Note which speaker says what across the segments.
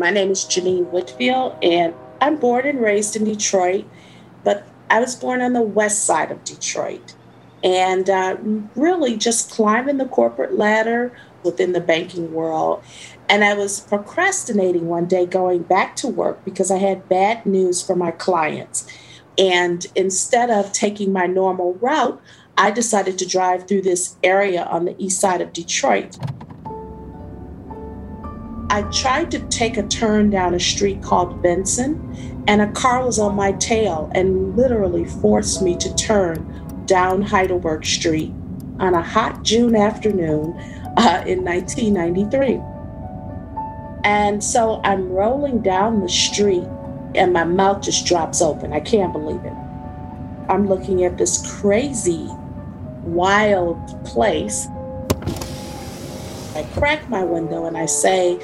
Speaker 1: My name is Jenenne Whitfield, and I'm born and raised in Detroit, but I was born on the west side of Detroit and uh, really just climbing the corporate ladder within the banking world. And I was procrastinating one day going back to work because I had bad news for my clients. And instead of taking my normal route, I decided to drive through this area on the east side of Detroit. I tried to take a turn down a street called Benson, and a car was on my tail and literally forced me to turn down Heidelberg Street on a hot June afternoon uh, in 1993. And so I'm rolling down the street, and my mouth just drops open. I can't believe it. I'm looking at this crazy, wild place. I crack my window and I say,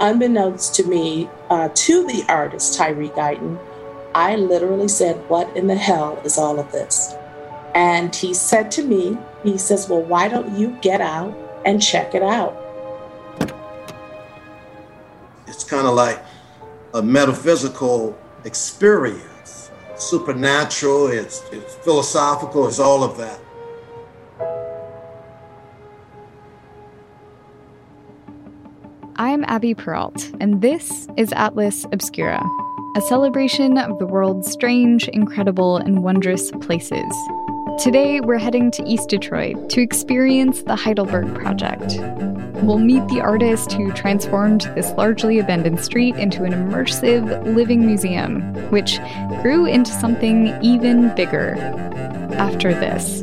Speaker 1: unbeknownst to me, uh, to the artist Tyree Guyton, I literally said, What in the hell is all of this? And he said to me, He says, Well, why don't you get out and check it out?
Speaker 2: It's kind of like a metaphysical experience, supernatural, it's, it's philosophical, it's all of that.
Speaker 3: Abby Peralt, and this is Atlas Obscura, a celebration of the world's strange, incredible, and wondrous places. Today, we're heading to East Detroit to experience the Heidelberg Project. We'll meet the artist who transformed this largely abandoned street into an immersive, living museum, which grew into something even bigger after this.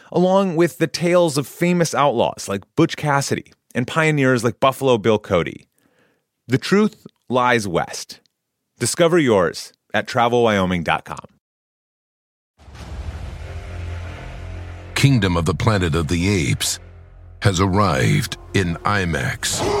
Speaker 4: along with the tales of famous outlaws like Butch Cassidy and pioneers like Buffalo Bill Cody. The truth lies west. Discover yours at travelwyoming.com.
Speaker 5: Kingdom of the Planet of the Apes has arrived in IMAX.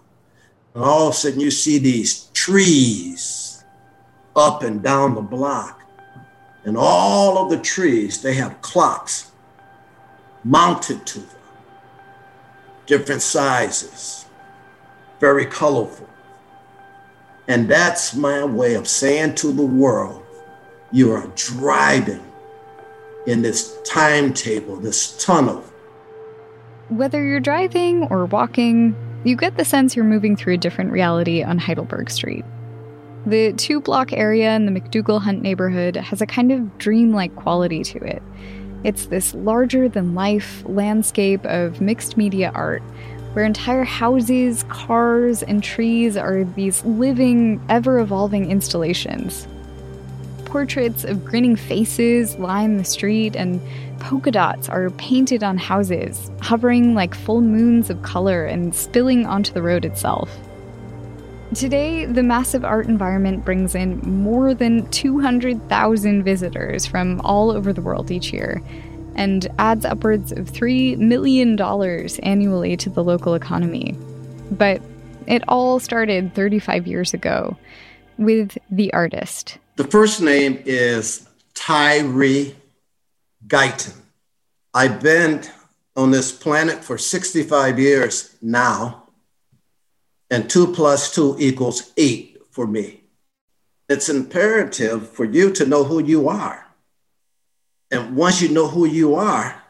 Speaker 2: And all of a sudden you see these trees up and down the block. And all of the trees, they have clocks mounted to them, different sizes, very colorful. And that's my way of saying to the world, you are driving in this timetable, this tunnel.
Speaker 3: Whether you're driving or walking, you get the sense you're moving through a different reality on Heidelberg Street. The two block area in the McDougall Hunt neighborhood has a kind of dreamlike quality to it. It's this larger than life landscape of mixed media art where entire houses, cars, and trees are these living, ever evolving installations. Portraits of grinning faces line the street, and polka dots are painted on houses, hovering like full moons of color and spilling onto the road itself. Today, the massive art environment brings in more than 200,000 visitors from all over the world each year and adds upwards of $3 million annually to the local economy. But it all started 35 years ago with the artist.
Speaker 2: The first name is Tyree Guyton. I've been on this planet for 65 years now. and two plus two equals eight for me. It's imperative for you to know who you are. And once you know who you are,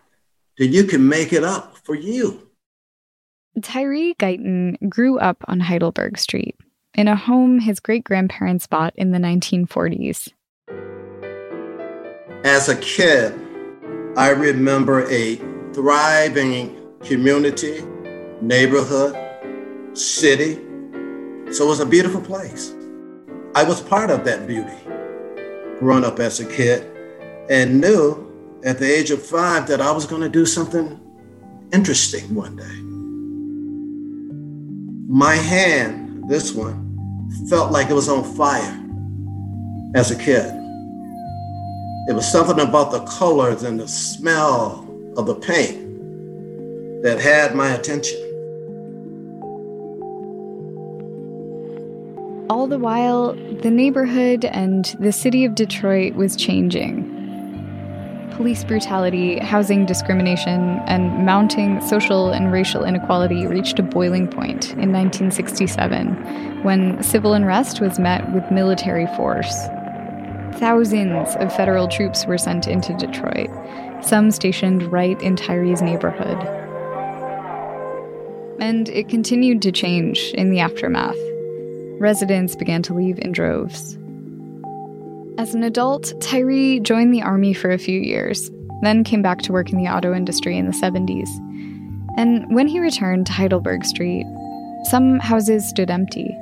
Speaker 2: then you can make it up for you.
Speaker 3: Tyree Guyton grew up on Heidelberg Street in a home his great grandparents bought in the 1940s.
Speaker 2: As a kid, I remember a thriving community, neighborhood, city. So it was a beautiful place. I was part of that beauty growing up as a kid and knew at the age of five that I was going to do something interesting one day. My hand, this one, felt like it was on fire as a kid. It was something about the colors and the smell of the paint that had my attention.
Speaker 3: All the while, the neighborhood and the city of Detroit was changing. Police brutality, housing discrimination, and mounting social and racial inequality reached a boiling point in 1967 when civil unrest was met with military force. Thousands of federal troops were sent into Detroit, some stationed right in Tyree's neighborhood. And it continued to change in the aftermath residents began to leave in droves. As an adult, Tyree joined the army for a few years, then came back to work in the auto industry in the 70s. And when he returned to Heidelberg Street, some houses stood empty,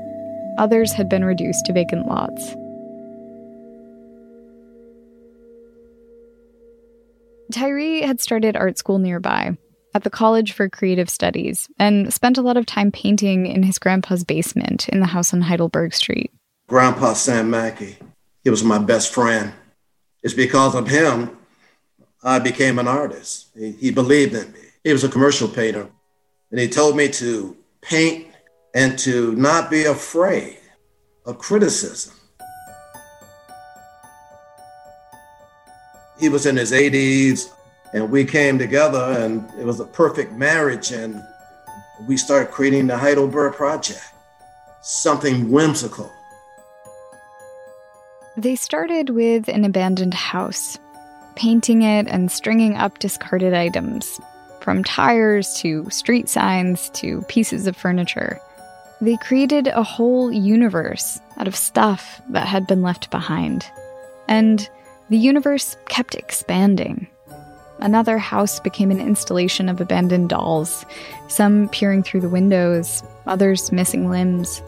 Speaker 3: others had been reduced to vacant lots. Tyree had started art school nearby, at the College for Creative Studies and spent a lot of time painting in his grandpa's basement in the house on Heidelberg Street.
Speaker 2: Grandpa Sam Mackey, he was my best friend. It's because of him I became an artist. He, he believed in me. He was a commercial painter, and he told me to paint and to not be afraid of criticism. He was in his 80s, and we came together and it was a perfect marriage and we started creating the heidelberg project something whimsical
Speaker 3: they started with an abandoned house painting it and stringing up discarded items from tires to street signs to pieces of furniture. They created a whole universe out of stuff that had been left behind. And the universe kept expanding. Another house became an installation of abandoned dolls, some peering through the windows, others missing limbs.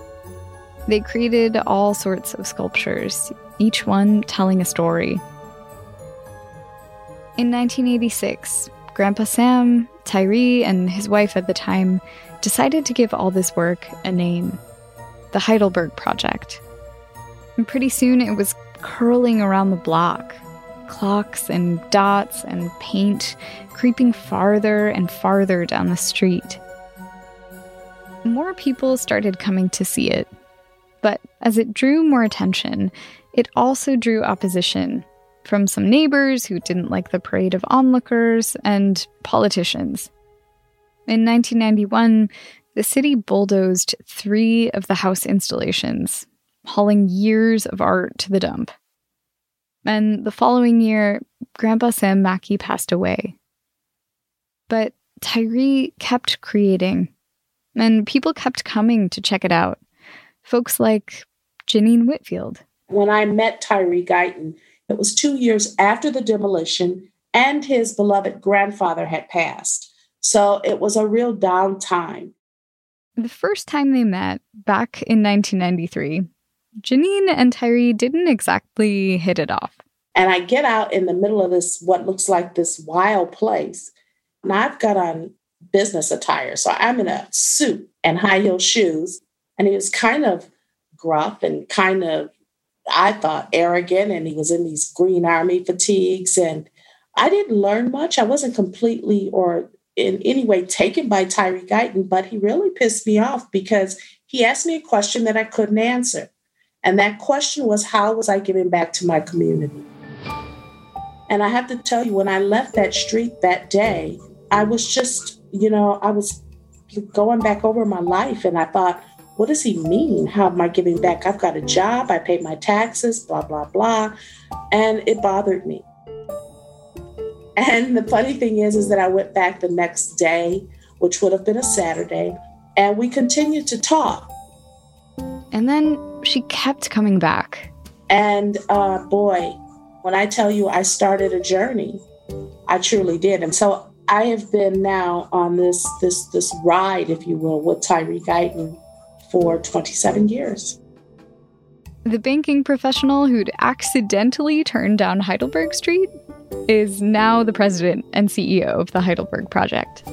Speaker 3: They created all sorts of sculptures, each one telling a story. In 1986, Grandpa Sam, Tyree, and his wife at the time decided to give all this work a name the Heidelberg Project. And pretty soon it was curling around the block, clocks and dots and paint creeping farther and farther down the street. More people started coming to see it, but as it drew more attention, it also drew opposition from some neighbors who didn't like the parade of onlookers and politicians. In 1991, the city bulldozed three of the house installations, hauling years of art to the dump. And the following year, Grandpa Sam Mackey passed away. But Tyree kept creating, and people kept coming to check it out. Folks like Jenenne Whitfield.
Speaker 1: When I met Tyree Guyton, it was two years after the demolition, and his beloved grandfather had passed. So it was a real down time.
Speaker 3: The first time they met, back in 1993, Jenenne and Tyree didn't exactly hit it off.
Speaker 1: And I get out in the middle of this, what looks like this wild place. And I've got on business attire. So I'm in a suit and high heel shoes. And he was kind of gruff and kind of, I thought, arrogant. And he was in these green army fatigues. And I didn't learn much. I wasn't completely or in any way taken by Tyree Guyton, but he really pissed me off because he asked me a question that I couldn't answer. And that question was, how was I giving back to my community? And I have to tell you, when I left that street that day, I was just, you know, I was going back over my life and I thought, what does he mean? How am I giving back? I've got a job, I pay my taxes, blah, blah, blah. And it bothered me. And the funny thing is, is that I went back the next day, which would have been a Saturday, and we continued to talk.
Speaker 3: And then she kept coming back.
Speaker 1: And uh, boy, when I tell you I started a journey, I truly did. And so I have been now on this this this ride, if you will, with Tyree Guyton for 27 years.
Speaker 3: The banking professional who'd accidentally turned down Heidelberg Street is now the president and CEO of the Heidelberg Project.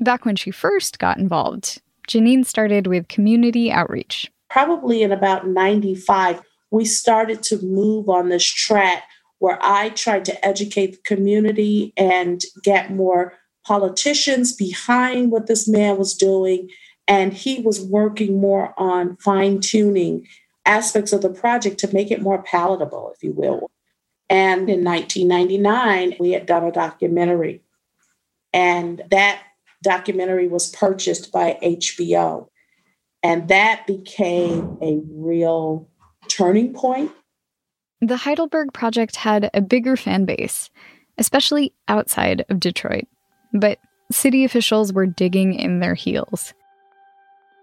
Speaker 3: Back when she first got involved, Jenenne started with community outreach.
Speaker 1: Probably in about 95, we started to move on this track where I tried to educate the community and get more politicians behind what this man was doing. And he was working more on fine tuning aspects of the project to make it more palatable, if you will. And in 1999, we had done a documentary. And that documentary was purchased by HBO. And that became a real turning point.
Speaker 3: The Heidelberg Project had a bigger fan base, especially outside of Detroit. But city officials were digging in their heels.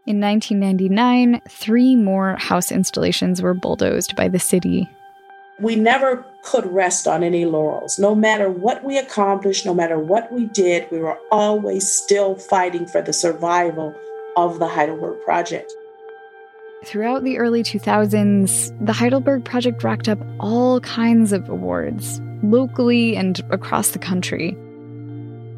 Speaker 3: In 1999, three more house installations were bulldozed by the city.
Speaker 1: We never could rest on any laurels. No matter what we accomplished, no matter what we did, we were always still fighting for the survival of the Heidelberg Project.
Speaker 3: Throughout the early 2000s, the Heidelberg Project racked up all kinds of awards, locally and across the country.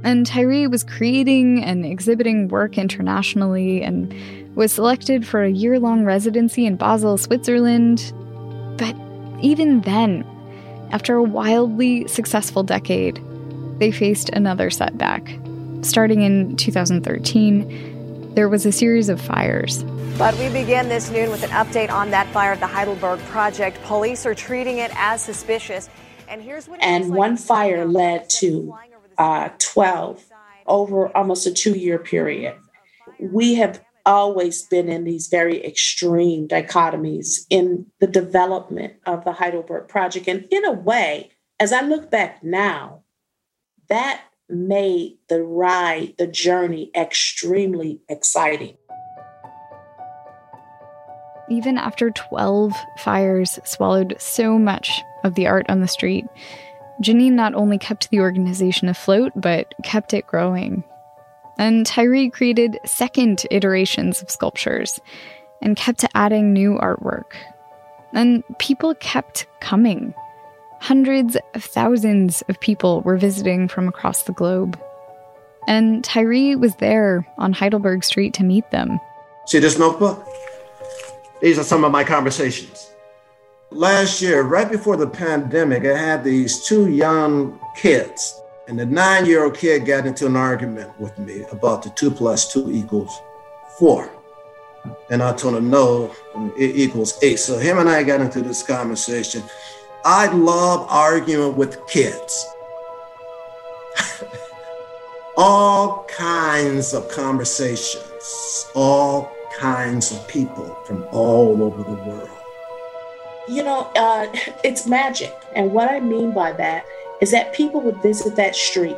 Speaker 3: And Tyree was creating and exhibiting work internationally and was selected for a year long residency in Basel, Switzerland. But even then, after a wildly successful decade, they faced another setback. Starting in 2013, there was a series of fires.
Speaker 6: But we begin this noon with an update on that fire at the Heidelberg Project. Police are treating it as suspicious.
Speaker 1: And here's what And one fire led to uh, 12 over almost a two year period. We have always been in these very extreme dichotomies in the development of the Heidelberg Project. And in a way, as I look back now, that made the ride, the journey extremely exciting.
Speaker 3: Even after 12 fires swallowed so much of the art on the street, Jenenne not only kept the organization afloat, but kept it growing and Tyree created second iterations of sculptures and kept adding new artwork. And people kept coming. Hundreds of thousands of people were visiting from across the globe. And Tyree was there on Heidelberg Street to meet them.
Speaker 2: See this notebook? These are some of my conversations. Last year, right before the pandemic, I had these two young kids and the nine year old kid got into an argument with me about the two plus two equals four. And I told him, no, it equals eight. So him and I got into this conversation. I love arguing with kids. all kinds of conversations, all kinds of people from all over the world.
Speaker 1: You know, uh, it's magic. And what I mean by that is that people would visit that street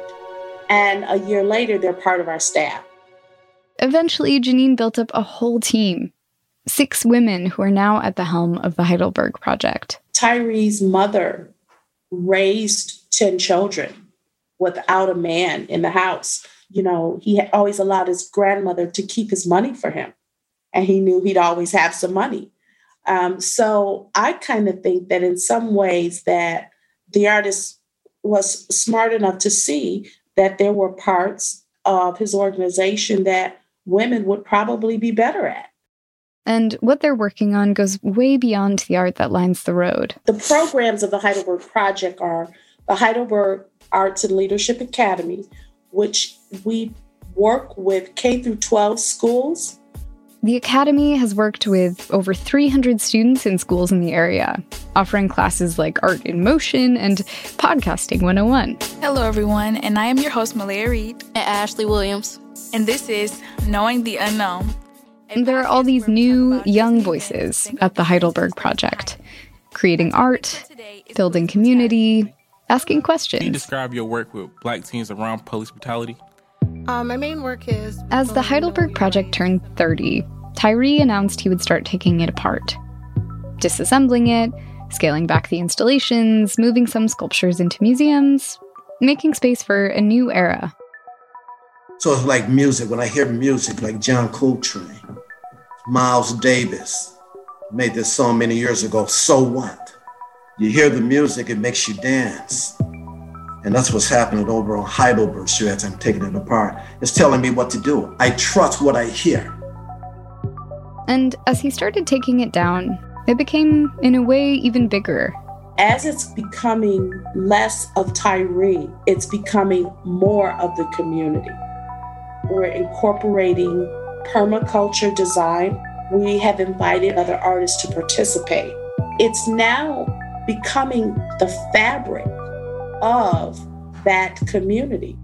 Speaker 1: and a year later they're part of our staff.
Speaker 3: Eventually, Jenenne built up a whole team six women who are now at the helm of the Heidelberg Project.
Speaker 1: Tyree's mother raised 10 children without a man in the house. You know, he always allowed his grandmother to keep his money for him, and he knew he'd always have some money. Um, so I kind of think that in some ways that the artist was smart enough to see that there were parts of his organization that women would probably be better at.
Speaker 3: And what they're working on goes way beyond the art that lines the road.
Speaker 1: The programs of the Heidelberg Project are the Heidelberg Arts and Leadership Academy, which we work with K through 12 schools
Speaker 3: the Academy has worked with over 300 students in schools in the area, offering classes like Art in Motion and Podcasting 101.
Speaker 7: Hello, everyone, and I am your host, Malaya Reed.
Speaker 8: And Ashley Williams.
Speaker 7: And this is Knowing the Unknown.
Speaker 3: And there are all these new, young voices at the Heidelberg Project, creating art, building community, asking questions.
Speaker 7: Can you describe your work with black teens around police brutality?
Speaker 8: Uh, my main work is.
Speaker 3: As the Heidelberg Project turned 30, Tyree announced he would start taking it apart, disassembling it, scaling back the installations, moving some sculptures into museums, making space for a new era.
Speaker 2: So it's like music. When I hear music, like John Coltrane, Miles Davis made this song many years ago, So What? You hear the music, it makes you dance. And that's what's happening over on Heidelberg Street as I'm taking it apart. It's telling me what to do. I trust what I hear.
Speaker 3: And as he started taking it down, it became, in a way, even bigger.
Speaker 1: As it's becoming less of Tyree, it's becoming more of the community. We're incorporating permaculture design. We have invited other artists to participate. It's now becoming the fabric of that community.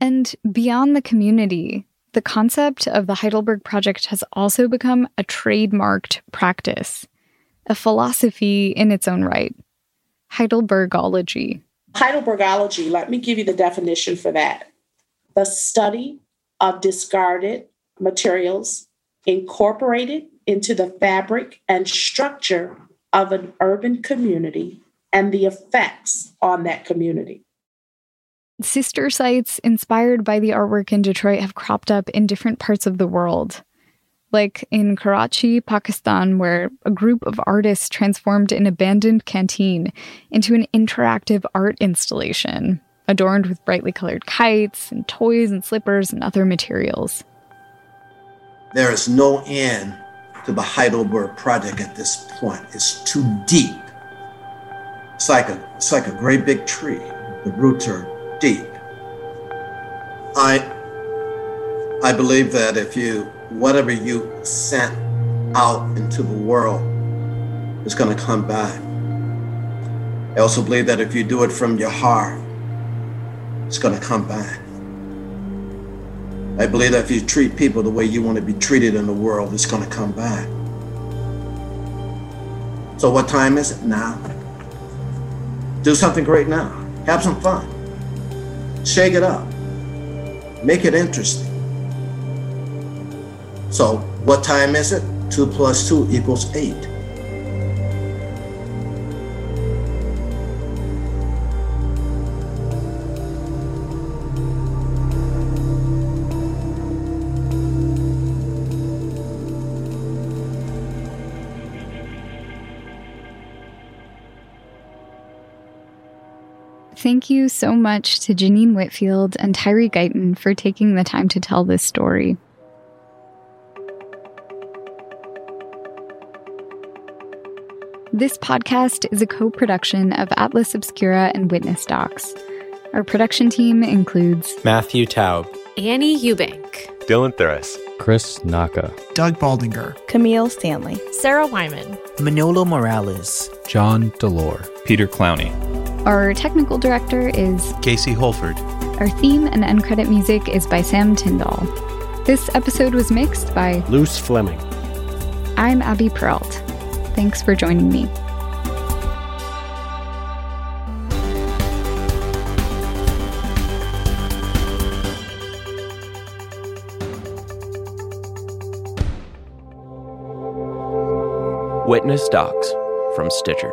Speaker 3: And beyond the community, the concept of the Heidelberg Project has also become a trademarked practice, a philosophy in its own right Heidelbergology.
Speaker 1: Heidelbergology, let me give you the definition for that the study of discarded materials incorporated into the fabric and structure of an urban community and the effects on that community.
Speaker 3: Sister sites inspired by the artwork in Detroit have cropped up in different parts of the world. Like in Karachi, Pakistan, where a group of artists transformed an abandoned canteen into an interactive art installation, adorned with brightly colored kites and toys and slippers and other materials.
Speaker 2: There is no end to the Heidelberg Project at this point. It's too deep. It's like a, it's like a great big tree. The roots are deep. I, I believe that if you, whatever you sent out into the world, is going to come back. I also believe that if you do it from your heart, it's going to come back. I believe that if you treat people the way you want to be treated in the world, it's going to come back. So, what time is it now? Do something great now. Have some fun. Shake it up. Make it interesting. So, what time is it? 2 plus 2 equals 8.
Speaker 3: Thank you so much to Jenenne Whitfield and Tyree Guyton for taking the time to tell this story. This podcast is a co production of Atlas Obscura and Witness Docs. Our production team includes
Speaker 9: Matthew Taub,
Speaker 10: Annie Eubank,
Speaker 4: Dylan Thuras,
Speaker 11: Chris Naka,
Speaker 12: Doug Baldinger,
Speaker 13: Camille Stanley,
Speaker 10: Sarah Wyman,
Speaker 14: Manolo Morales,
Speaker 11: John DeLore,
Speaker 15: Peter Clowney.
Speaker 3: Our technical director is
Speaker 15: Casey Holford.
Speaker 3: Our theme and end credit music is by Sam Tindall. This episode was mixed by
Speaker 11: Luce Fleming.
Speaker 3: I'm Abby Peralt. Thanks for joining me.
Speaker 9: Witness Docs from Stitcher.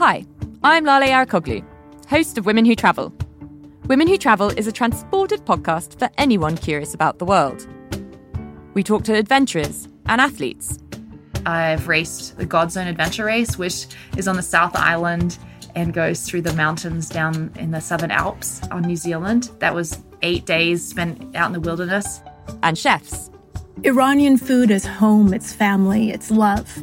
Speaker 16: Hi, I'm Lale Arikoglu, host of Women Who Travel. Women Who Travel is a transported podcast for anyone curious about the world. We talk to adventurers and athletes,
Speaker 12: I've raced the Godzone Adventure Race, which is on the South Island and goes through the mountains down in the Southern Alps on New Zealand. That was eight days spent out in the wilderness.
Speaker 16: And chefs.
Speaker 13: Iranian food is home, it's family, it's love.